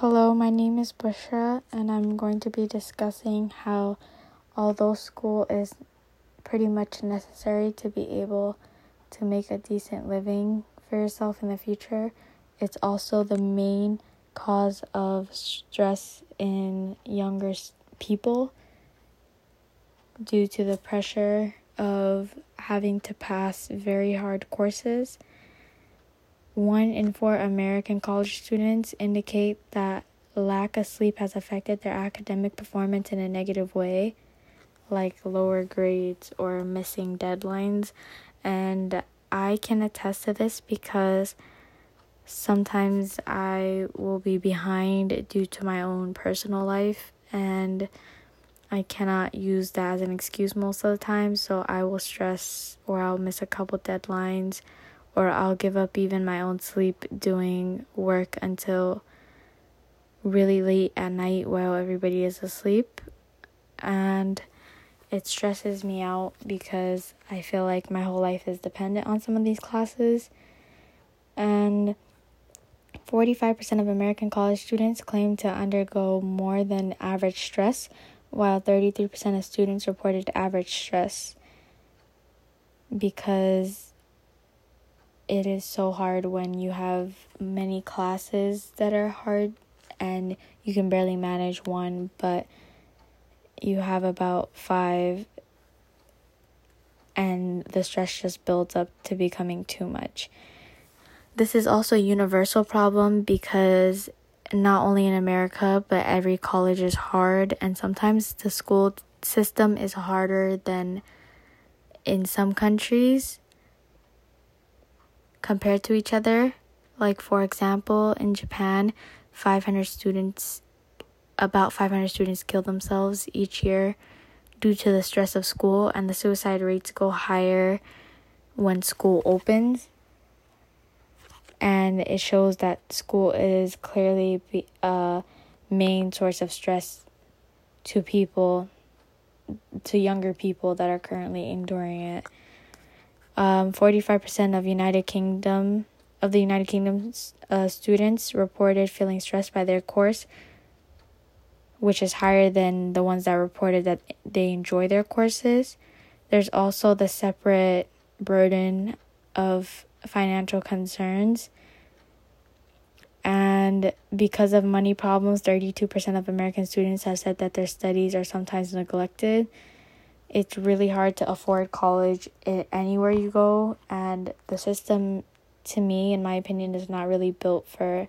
Hello, my name is Bushra, and I'm going to be discussing how, although school is pretty much necessary to be able to make a decent living for yourself in the future, it's also the main cause of stress in younger people due to the pressure of having to pass very hard courses. One in four American college students indicate that lack of sleep has affected their academic performance in a negative way, like lower grades or missing deadlines. And I can attest to this because sometimes I will be behind due to my own personal life and I cannot use that as an excuse most of the time, so I will stress or I'll miss a couple deadlines or I'll give up even my own sleep doing work until really late at night while everybody is asleep. And it stresses me out because I feel like my whole life is dependent on some of these classes. And 45% of American college students claim to undergo more than average stress, while 33% of students reported average stress because it is so hard when you have many classes that are hard and you can barely manage one, but you have about five and the stress just builds up to becoming too much. This is also a universal problem because not only in America, but every college is hard, and sometimes the school system is harder than in some countries compared to each other. Like, for example, in Japan, 500 students, about 500 students kill themselves each year due to the stress of school, and the suicide rates go higher when school opens and it shows that school is clearly a main source of stress to people to younger people that are currently enduring it um, 45% of united kingdom of the united kingdom's uh, students reported feeling stressed by their course which is higher than the ones that reported that they enjoy their courses there's also the separate burden of financial concerns. And because of money problems, 32% of American students have said that their studies are sometimes neglected. It's really hard to afford college anywhere you go, and the system, to me, in my opinion, is not really built for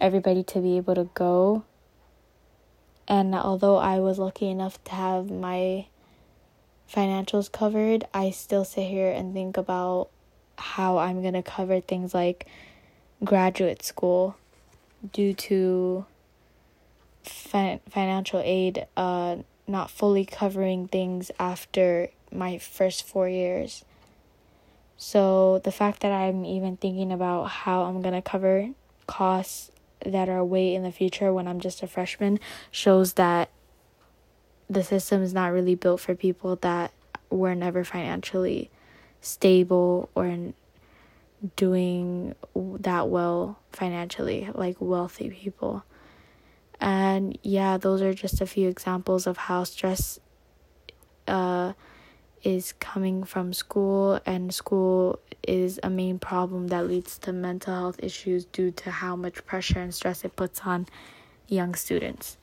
everybody to be able to go. And although I was lucky enough to have my financials covered, I still sit here and think about how I'm going to cover things like graduate school due to fin- financial aid uh, not fully covering things after my first four years. So the fact that I'm even thinking about how I'm going to cover costs that are way in the future when I'm just a freshman shows that the system is not really built for people that were never financially stable or doing that well financially, like wealthy people. And yeah, those are just a few examples of how stress uh, is coming from school, and school is a main problem that leads to mental health issues due to how much pressure and stress it puts on young students.